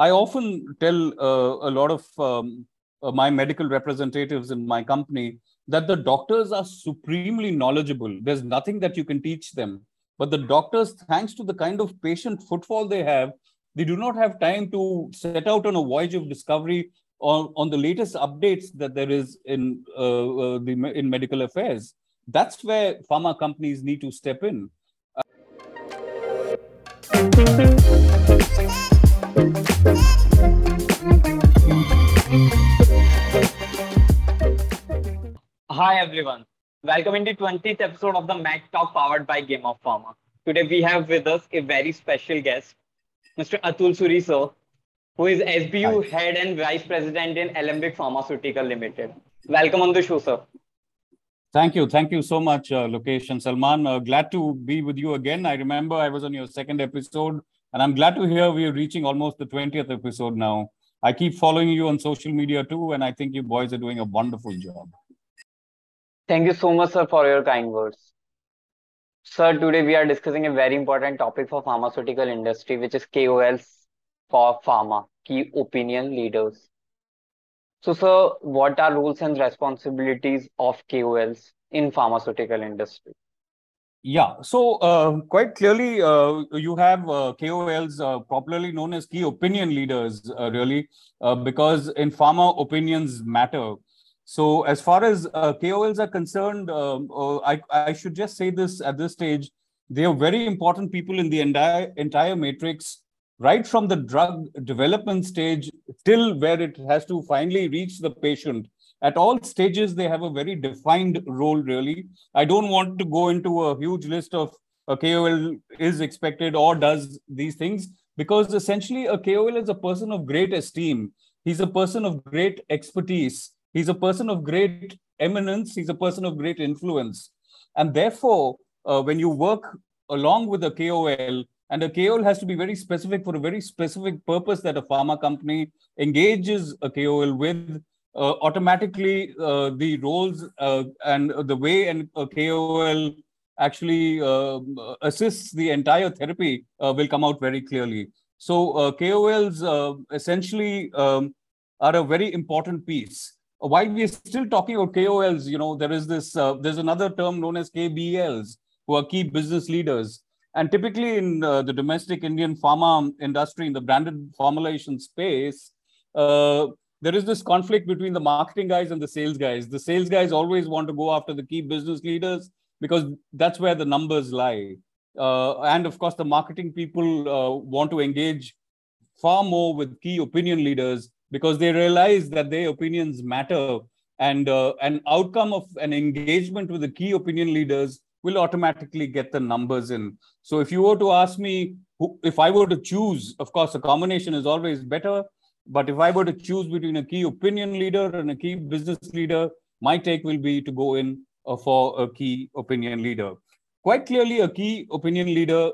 I often tell uh, a lot of um, uh, my medical representatives in my company that the doctors are supremely knowledgeable. There's nothing that you can teach them. But the doctors, thanks to the kind of patient footfall they have, they do not have time to set out on a voyage of discovery on, on the latest updates that there is in uh, uh, the in medical affairs. That's where pharma companies need to step in. Hi everyone. Welcome in the 20th episode of the Mac Talk powered by Game of Pharma. Today we have with us a very special guest, Mr. Atul Suri sir, who is SBU Hi. Head and Vice President in Alembic Pharmaceutical Limited. Welcome on the show, sir. Thank you. Thank you so much, uh, Lokesh and Salman. Uh, glad to be with you again. I remember I was on your second episode, and I'm glad to hear we're reaching almost the 20th episode now. I keep following you on social media too, and I think you boys are doing a wonderful job. Thank you so much, sir, for your kind words. Sir, today we are discussing a very important topic for pharmaceutical industry, which is KOLs for pharma, key opinion leaders. So, sir, what are rules and responsibilities of KOLs in pharmaceutical industry? Yeah, so uh, quite clearly, uh, you have uh, KOLs, uh, popularly known as key opinion leaders, uh, really, uh, because in pharma, opinions matter. So, as far as KOLs are concerned, um, I, I should just say this at this stage: they are very important people in the entire entire matrix, right from the drug development stage till where it has to finally reach the patient at all stages they have a very defined role really. I don't want to go into a huge list of a kol is expected or does these things because essentially a kol is a person of great esteem. He's a person of great expertise. He's a person of great eminence. He's a person of great influence. And therefore uh, when you work along with a kol and a KOL has to be very specific for a very specific purpose that a pharma company engages a KOL with uh, automatically uh, the roles uh, and the way and KOL actually um, assists the entire therapy uh, will come out very clearly. So uh, KOLs uh, essentially um, are a very important piece. While we're still talking about KOLs, you know, there is this, there's another term known as KBLs, who are key business leaders. And typically in the domestic Indian pharma industry, in the branded formulation space, there is this conflict between the marketing guys and the sales guys. The sales guys always want to go after the key business leaders because that's where the numbers lie. Uh, and of course, the marketing people uh, want to engage far more with key opinion leaders because they realize that their opinions matter. And uh, an outcome of an engagement with the key opinion leaders will automatically get the numbers in. So if you were to ask me, who, if I were to choose, of course, a combination is always better but if I were to choose between a key opinion leader and a key business leader, my take will be to go in uh, for a key opinion leader. Quite clearly, a key opinion leader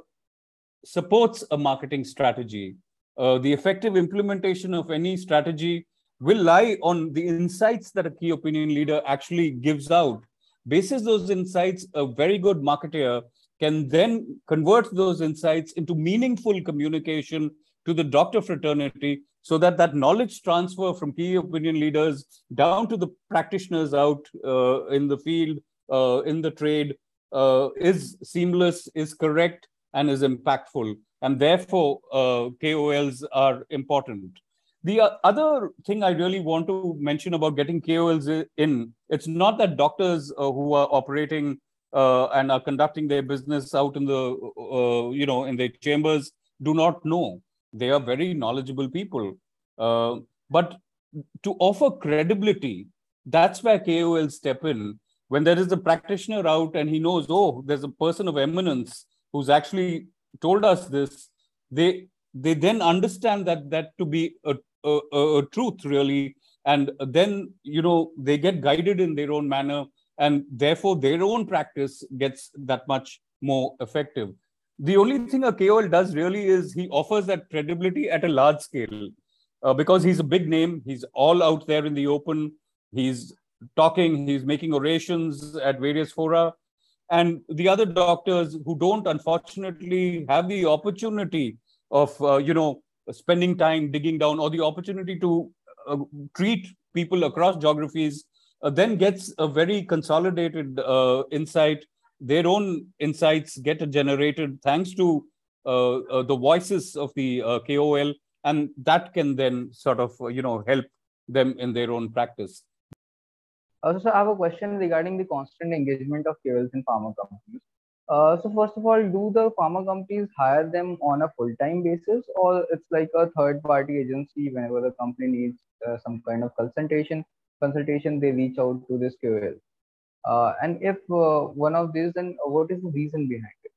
supports a marketing strategy. Uh, the effective implementation of any strategy will lie on the insights that a key opinion leader actually gives out. Basis those insights, a very good marketer can then convert those insights into meaningful communication to the doctor fraternity so that that knowledge transfer from key opinion leaders down to the practitioners out uh, in the field, uh, in the trade, uh, is seamless, is correct, and is impactful. And therefore, uh, KOLs are important. The other thing I really want to mention about getting KOLs in, it's not that doctors uh, who are operating uh, and are conducting their business out in the, you know, in their chambers do not know they are very knowledgeable people. Uh, but to offer credibility, that's where KOLs step in. When there is a practitioner out and he knows, oh, there's a person of eminence who's actually told us this, they they then understand that that to be a, a, a truth really, and then you know they get guided in their own manner, and therefore their own practice gets that much more effective the only thing a KOL does really is he offers that credibility at a large scale uh, because he's a big name. He's all out there in the open. He's talking, he's making orations at various fora. And the other doctors who don't, unfortunately, have the opportunity of, uh, you know, spending time digging down or the opportunity to uh, treat people across geographies then gets a very consolidated uh, insight. Their own insights get generated thanks to uh, uh, the voices of the kol and that can then sort of you know help them in their own practice. Also i have a question regarding the constant engagement of KOLs in pharma companies. Uh, so first of all, do the pharma companies hire them on a full-time basis, or it's like a third-party agency? Whenever the company needs uh, some kind of consultation, consultation they reach out to this KOL. Uh, and if uh, one of these, then what is the reason behind it?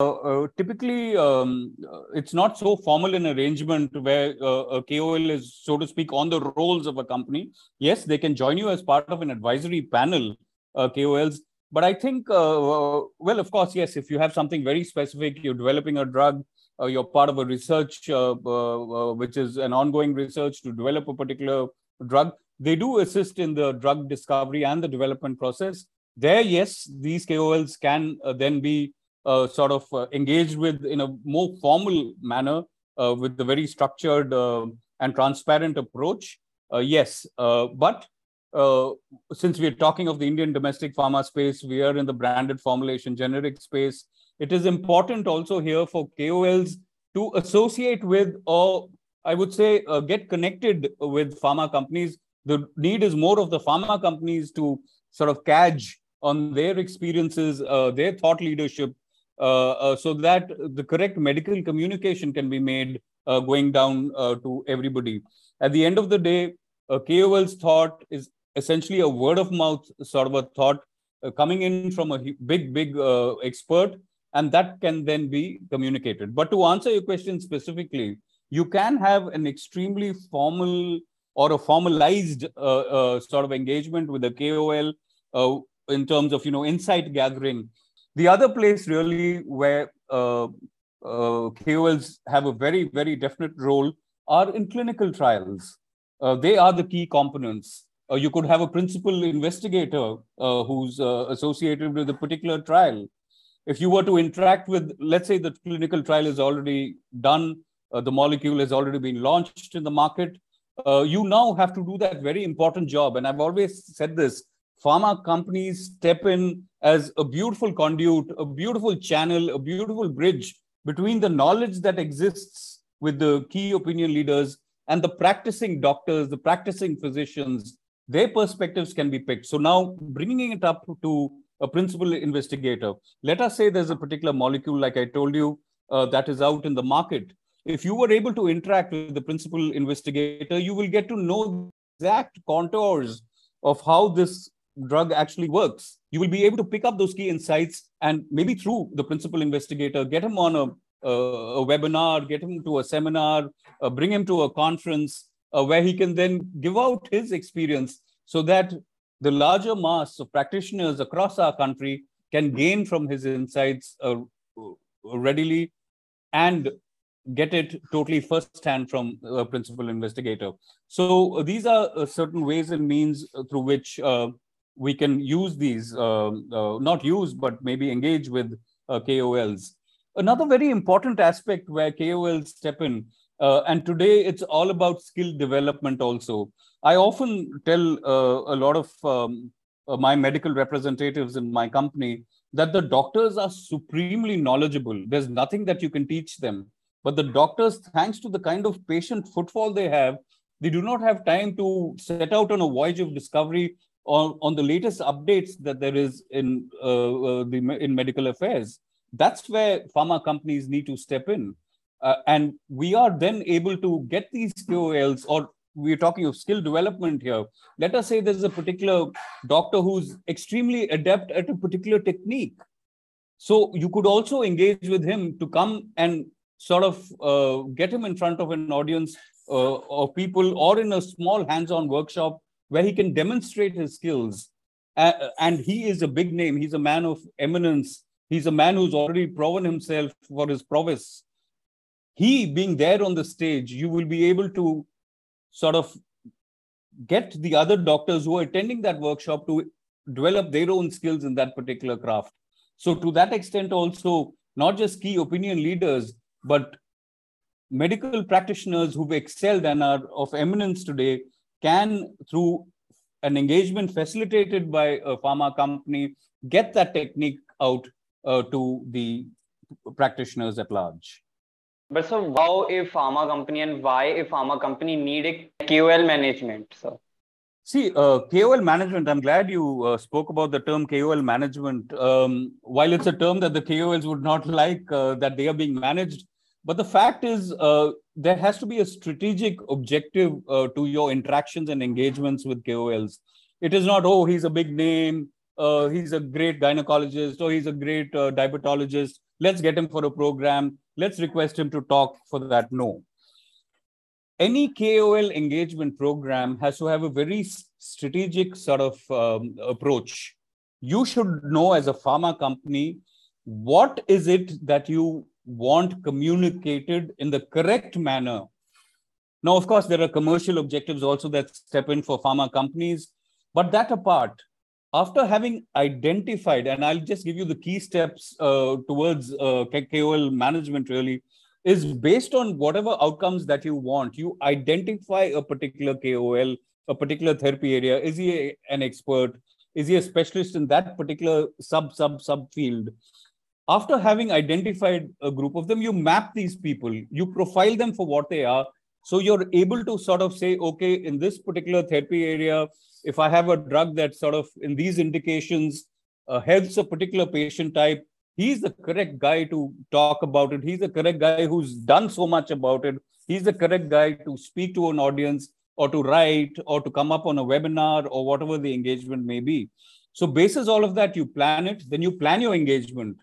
Uh, uh, typically, um, it's not so formal an arrangement where a KOL is, so to speak, on the rolls of a company. Yes, they can join you as part of an advisory panel, KOLs, but I think, uh, well, of course, yes, if you have something very specific, you're developing a drug, uh, you're part of a research, uh, uh, uh, which is an ongoing research to develop a particular drug, they do assist in the drug discovery and the development process. There, yes, these KOLs can uh, then be uh, sort of uh, engaged with in a more formal manner uh, with the very structured um, and transparent approach. yes, but uh, since we're talking of the Indian domestic pharma space, we are in the branded formulation generic space. It is important also here for KOLs to associate with, or I would say, uh, get connected with pharma companies. The need is more of the pharma companies to sort of catch on their experiences, uh, their thought leadership, uh, uh, so that the correct medical communication can be made going down to everybody. At the end of the day, a KOL's thought is essentially a word of mouth sort of a thought uh, coming in from a big, big uh, expert, and that can then be communicated. But to answer your question specifically, you can have an extremely formal or a formalized uh, uh sort of engagement with a KOL uh, in terms of you know insight gathering. The other place really where uh, KOLs have a very very definite role are in clinical trials. they are the key components uh, you could have a principal investigator uh, who's uh, associated with a particular trial. If you were to interact with, let's say the clinical trial is already done, uh, the molecule has already been launched in the market, uh, you now have to do that very important job. And I've always said this, pharma companies step in as a beautiful conduit, a beautiful channel, a beautiful bridge between the knowledge that exists with the key opinion leaders and the practicing doctors, the practicing physicians, their perspectives can be picked. So now bringing it up to a principal investigator, let us say there's a particular molecule, like I told you, uh, that is out in the market. If you were able to interact with the principal investigator, you will get to know exact contours of how this drug actually works. You will be able to pick up those key insights and maybe through the principal investigator, get him on a, a, a webinar, get him to a seminar, uh, bring him to a conference, uh, where he can then give out his experience so that the larger mass of practitioners across our country can gain from his insights uh, readily and get it totally firsthand from a principal investigator. So uh, these are uh, certain ways and means uh, through which we can use these, um, not use, but maybe engage with KOLs. Another very important aspect where KOLs step in and today it's all about skill development also. I often tell a lot of um, my medical representatives in my company that the doctors are supremely knowledgeable. There's nothing that you can teach them. But the doctors, thanks to the kind of patient footfall they have, they do not have time to set out on a voyage of discovery on, on the latest updates that there is in uh, uh, the in medical affairs. That's where pharma companies need to step in. Uh, and we are then able to get these KOLs, or we're talking of skill development here. Let us say there's a particular doctor who's extremely adept at a particular technique. So you could also engage with him to come and sort of uh, get him in front of an audience uh, of people or in a small hands-on workshop where he can demonstrate his skills. Uh, and he is a big name. He's a man of eminence. He's a man who's already proven himself for his prowess he being there on the stage, you will be able to sort of get the other doctors who are attending that workshop to develop their own skills in that particular craft. So, to that extent, also, not just key opinion leaders, but medical practitioners who've excelled and are of eminence today can, through an engagement facilitated by a pharma company, get that technique out uh, to the practitioners at large. But so how a pharma company and why a pharma company need a KOL management, sir? See, uh, KOL management, I'm glad you uh, spoke about the term KOL management. Um, while it's a term that the KOLs would not like, uh, that they are being managed, but the fact is, uh, there has to be a strategic objective uh, to your interactions and engagements with KOLs. It is not, oh, he's a big name, uh, he's a great gynecologist, or he's a great diabetologist. Let's get him for a program. Let's request him to talk for that. No any KOL engagement program has to have a very strategic sort of um, approach. You should know as a pharma company what is it that you want communicated in the correct manner. Now, of course, there are commercial objectives also that step in for pharma companies, but that apart, after having identified, and I'll just give you the key steps uh, towards uh, KOL management really, is based on whatever outcomes that you want. You identify a particular KOL, a particular therapy area. Is he a, an expert? Is he a specialist in that particular sub, sub, sub field? After having identified a group of them, you map these people, you profile them for what they are. So you're able to sort of say, okay, in this particular therapy area, if I have a drug that sort of in these indications uh, helps a particular patient type, he's the correct guy to talk about it. He's the correct guy who's done so much about it. He's the correct guy to speak to an audience or to write or to come up on a webinar or whatever the engagement may be. So, basis all of that, you plan it, then you plan your engagement.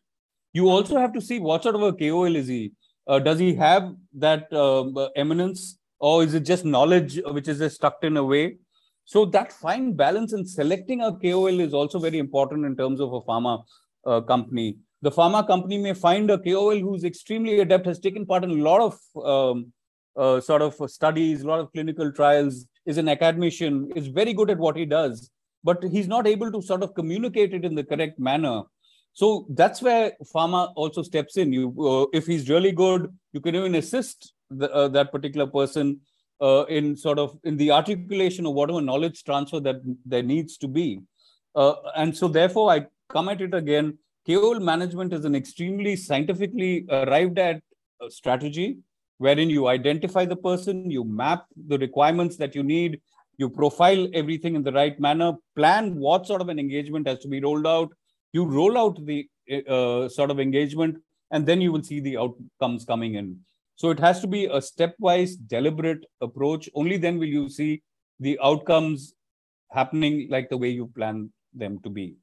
You also have to see what sort of a KOL is he. Uh, does he have that um, eminence or is it just knowledge which is just tucked in a way? So that fine balance in selecting a KOL is also very important in terms of a pharma uh, company the pharma company may find a KOL who's extremely adept, has taken part in a lot of um, uh, sort of studies, a lot of clinical trials, is an academician, is very good at what he does, but he's not able to sort of communicate it in the correct manner. So that's where pharma also steps in. You, uh, if he's really good, you can even assist the, uh, that particular person uh, in sort of in the articulation of whatever knowledge transfer that there needs to be. Uh, and so therefore, I come at it again KOL management is an extremely scientifically arrived at uh, strategy wherein you identify the person, you map the requirements that you need, you profile everything in the right manner, plan what sort of an engagement has to be rolled out, you roll out the uh, sort of engagement, and then you will see the outcomes coming in. So it has to be a stepwise, deliberate approach. Only then will you see the outcomes happening like the way you plan them to be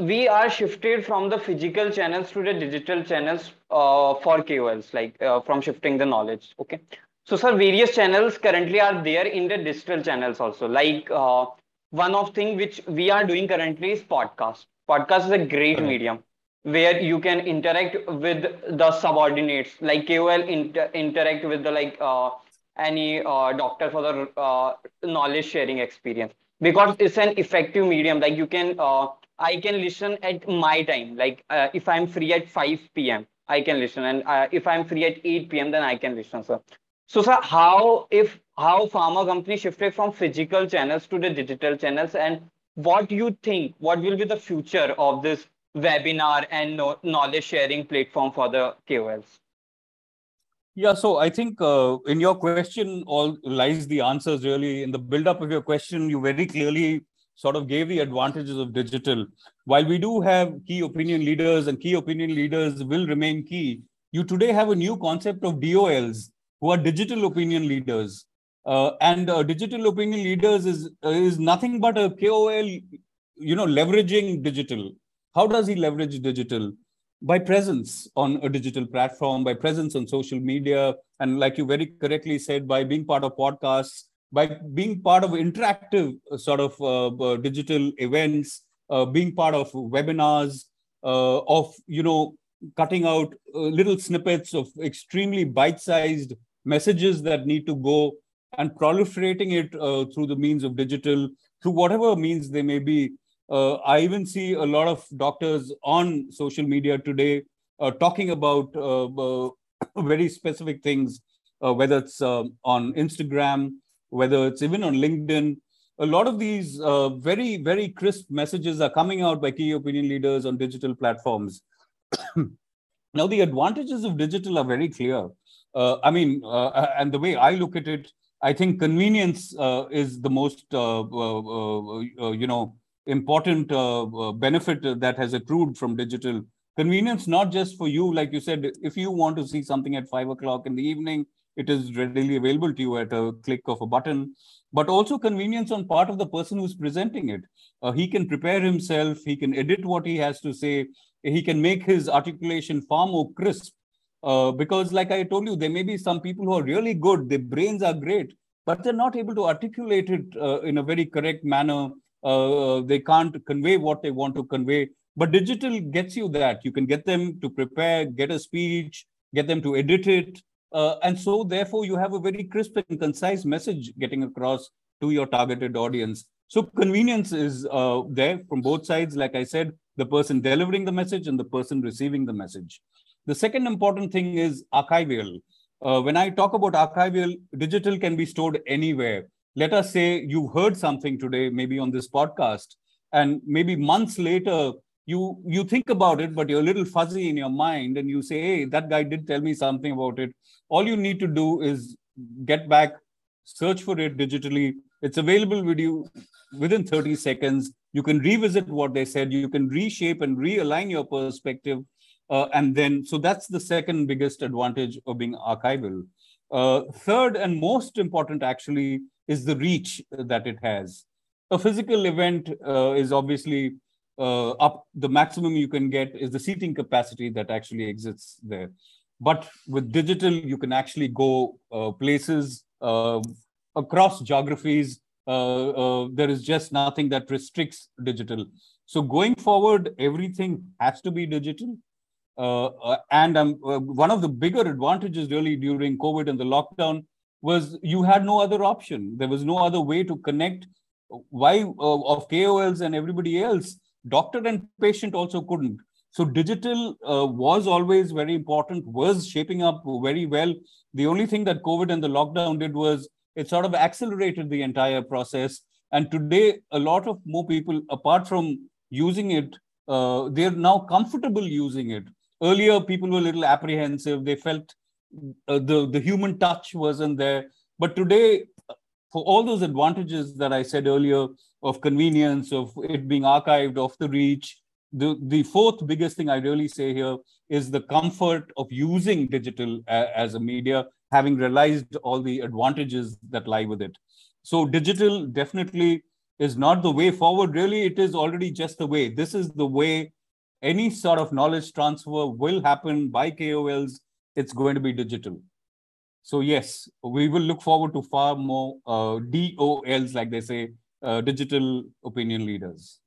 we are shifted from the physical channels to the digital channels uh, for KOLs, like uh, from shifting the knowledge. Okay. So, sir, various channels currently are there in the digital channels also. Like uh, one of thing which we are doing currently is podcast. Podcast is a great mm-hmm. medium where you can interact with the subordinates, like KOL inter interact with the like uh, any uh, doctor for the uh, knowledge sharing experience because it's an effective medium. Like you can I can listen at my time. Like uh, if I'm free at 5 p.m., I can listen, and uh, if I'm free at 8 p.m., then I can listen, sir. So, sir, how if how pharma company shifted from physical channels to the digital channels, and what do you think? What will be the future of this webinar and knowledge sharing platform for the KOLs? Yeah, so I think uh, in your question all lies the answers really. In the build-up of your question, you very clearly sort of gave the advantages of digital. While we do have key opinion leaders and key opinion leaders will remain key, you today have a new concept of DOLs who are digital opinion leaders. Uh, and uh, digital opinion leaders is uh, is nothing but a KOL, you know, leveraging digital. How does he leverage digital? By presence on a digital platform, by presence on social media, and like you very correctly said, by being part of podcasts, by being part of interactive uh, sort of uh, uh, digital events, uh, being part of webinars, uh, of you know cutting out uh, little snippets of extremely bite-sized messages that need to go and proliferating it through the means of digital, through whatever means they may be. I even see a lot of doctors on social media today talking about very specific things uh, whether it's uh, on Instagram, whether it's even on LinkedIn. A lot of these uh, very, very crisp messages are coming out by key opinion leaders on digital platforms. now, the advantages of digital are very clear. Uh, I mean, uh, and the way I look at it, I think convenience uh, is the most, you know, important benefit that has accrued from digital convenience not just for you like you said if you want to see something at five o'clock in the evening it is readily available to you at a click of a button but also convenience on part of the person who's presenting it uh, he can prepare himself he can edit what he has to say he can make his articulation far more crisp uh, because like i told you there may be some people who are really good their brains are great but they're not able to articulate it uh, in a very correct manner uh, they can't convey what they want to convey but digital gets you that. You can get them to prepare, get a speech, get them to edit it. Uh, and so, therefore, you have a very crisp and concise message getting across to your targeted audience. So, convenience is uh, there from both sides. Like I said, the person delivering the message and the person receiving the message. The second important thing is archival. Uh, when I talk about archival, digital can be stored anywhere. Let us say you've heard something today, maybe on this podcast, and maybe months later, you you think about it but you're a little fuzzy in your mind and you say hey that guy did tell me something about it. All you need to do is get back search for it digitally. It's available with you within 30 seconds. You can revisit what they said. You can reshape and realign your perspective uh, and then so that's the second biggest advantage of being archival. Uh, third and most important actually is the reach that it has. A physical event uh, is obviously up the maximum you can get is the seating capacity that actually exists there. But with digital you can actually go uh, places uh, across geographies. Uh, uh, there is just nothing that restricts digital. So going forward everything has to be digital. Uh, and um, one of the bigger advantages really during covid and the lockdown was you had no other option. There was no other way to connect. Why of kols and everybody else doctor and patient also couldn't. So digital uh, was always very important was shaping up very well. The only thing that covid and the lockdown did was it sort of accelerated the entire process. And today a lot of more people apart from using it uh, they're now comfortable using it. Earlier people were a little apprehensive. They felt uh, the the human touch wasn't there. But today for all those advantages that I said earlier of convenience, of it being archived, off the reach, the, the fourth biggest thing I really say here is the comfort of using digital a, as a media, having realized all the advantages that lie with it. So digital definitely is not the way forward. Really, it is already just the way. This is the way any sort of knowledge transfer will happen by KOLs. It's going to be digital. So yes, we will look forward to far more uh, DOLs, like they say, uh, digital opinion leaders.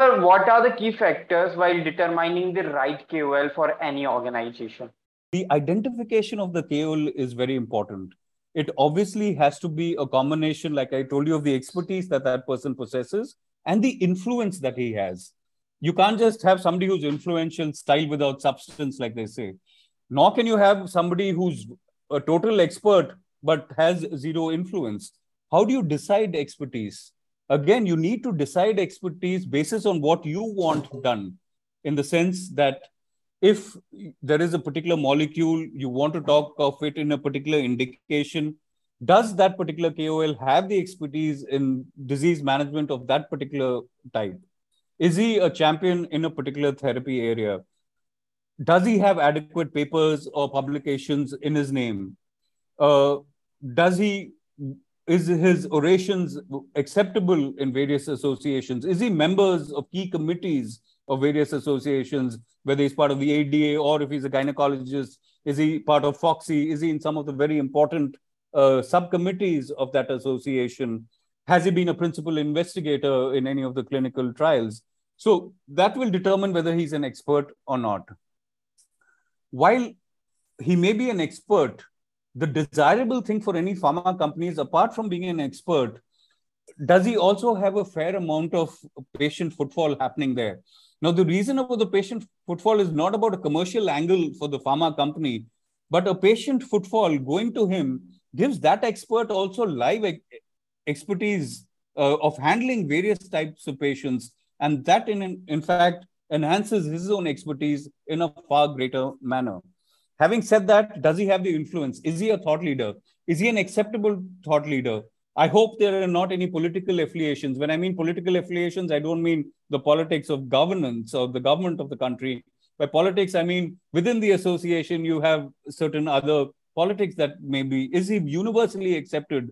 Sir, what are the key factors while determining the right KOL for any organization? The identification of the KOL is very important. It obviously has to be a combination, like I told you, of the expertise that that person possesses and the influence that he has. You can't just have somebody who's influential, style without substance, like they say. Nor can you have somebody who's a total expert but has zero influence how do you decide expertise again you need to decide expertise basis on what you want done in the sense that if there is a particular molecule you want to talk of it in a particular indication does that particular kol have the expertise in disease management of that particular type is he a champion in a particular therapy area does he have adequate papers or publications in his name? Uh, does he is his orations acceptable in various associations? Is he members of key committees of various associations, whether he's part of the ADA or if he's a gynecologist? Is he part of FOGSI? Is he in some of the very important uh, subcommittees of that association? Has he been a principal investigator in any of the clinical trials? So that will determine whether he's an expert or not while he may be an expert, the desirable thing for any pharma companies, apart from being an expert, does he also have a fair amount of patient footfall happening there? Now, the reason about the patient footfall is not about a commercial angle for the pharma company. but a patient footfall going to him gives that expert also live expertise uh, of handling various types of patients and that in in fact enhances his own expertise in a far greater manner having said that does he have the influence? Is he a thought leader? Is he an acceptable thought leader? I hope there are not any political affiliations. When i mean political affiliations i don't mean the politics of governance or the government of the country. By politics i mean within the association you have certain other politics that may be. Is he universally accepted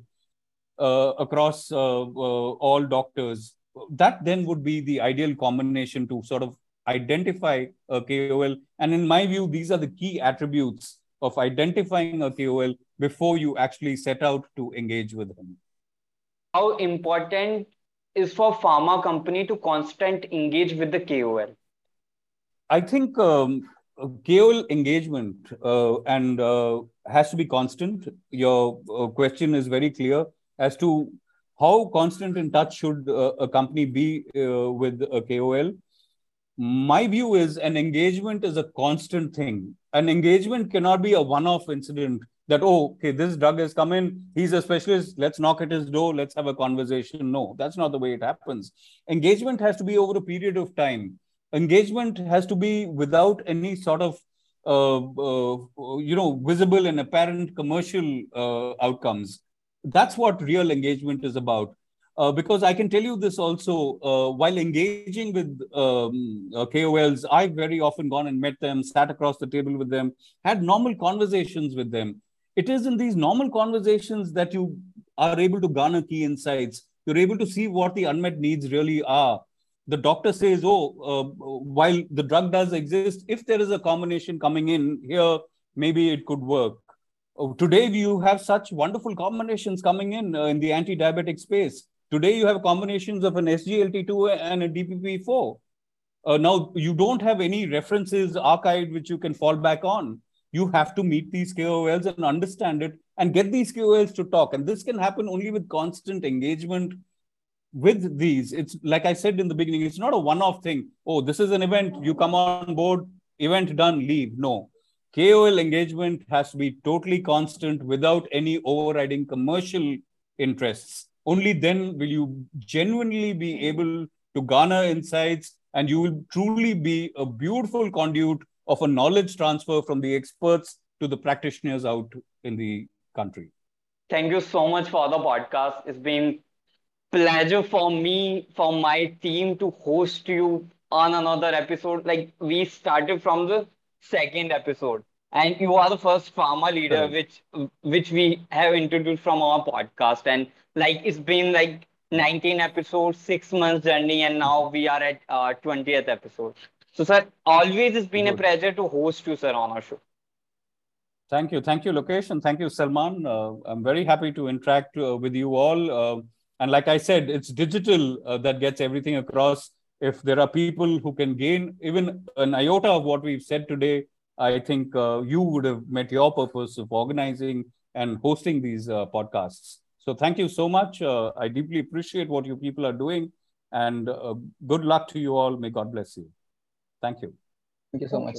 uh, across uh, uh, all doctors? That then would be the ideal combination to sort of identify a KOL. And in my view, these are the key attributes of identifying a KOL before you actually set out to engage with him. How important is for pharma company to constant engage with the KOL? I think um, KOL engagement uh, and uh, has to be constant. Your uh, question is very clear as to how constant in touch should uh, a company be uh, with a KOL. My view is an engagement is a constant thing. An engagement cannot be a one-off incident that oh okay this drug has come in he's a specialist let's knock at his door let's have a conversation no that's not the way it happens engagement has to be over a period of time engagement has to be without any sort of uh, uh, you know visible and apparent commercial uh, outcomes that's what real engagement is about. Uh, because I can tell you this also, uh, while engaging with um, uh, KOLs, I've very often gone and met them, sat across the table with them, had normal conversations with them. It is in these normal conversations that you are able to garner key insights. You're able to see what the unmet needs really are. The doctor says, oh, uh, while the drug does exist, if there is a combination coming in here, maybe it could work Oh, today you have such wonderful combinations coming in uh, in the anti-diabetic space. Today you have combinations of an SGLT2 and a DPP4. Uh, now you don't have any references archived which you can fall back on. You have to meet these KOLs and understand it and get these KOLs to talk. And this can happen only with constant engagement with these. It's like I said in the beginning, it's not a one-off thing. Oh, this is an event, you come on board, event done, leave. No, KOL engagement has to be totally constant without any overriding commercial interests. Only then will you genuinely be able to garner insights and you will truly be a beautiful conduit of a knowledge transfer from the experts to the practitioners out in the country. Thank you so much for the podcast. It's been pleasure for me, for my team to host you on another episode. Like we started from the second episode and you are the first pharma leader which which we have introduced from our podcast. And like it's been like 19 episodes six months journey and now we are at uh, 20th episode. So sir always it's been Good. a pleasure to host you sir on our show. Thank you. Thank you lokesh and thank you salman. Uh, i'm very happy to interact uh, with you all uh, and like i said it's digital uh, that gets everything across. If there are people who can gain even an iota of what we've said today, I think uh, you would have met your purpose of organizing and hosting these uh, podcasts. So thank you so much. Uh, I deeply appreciate what you people are doing, and uh, good luck to you all. May God bless you. Thank you. Thank you so much.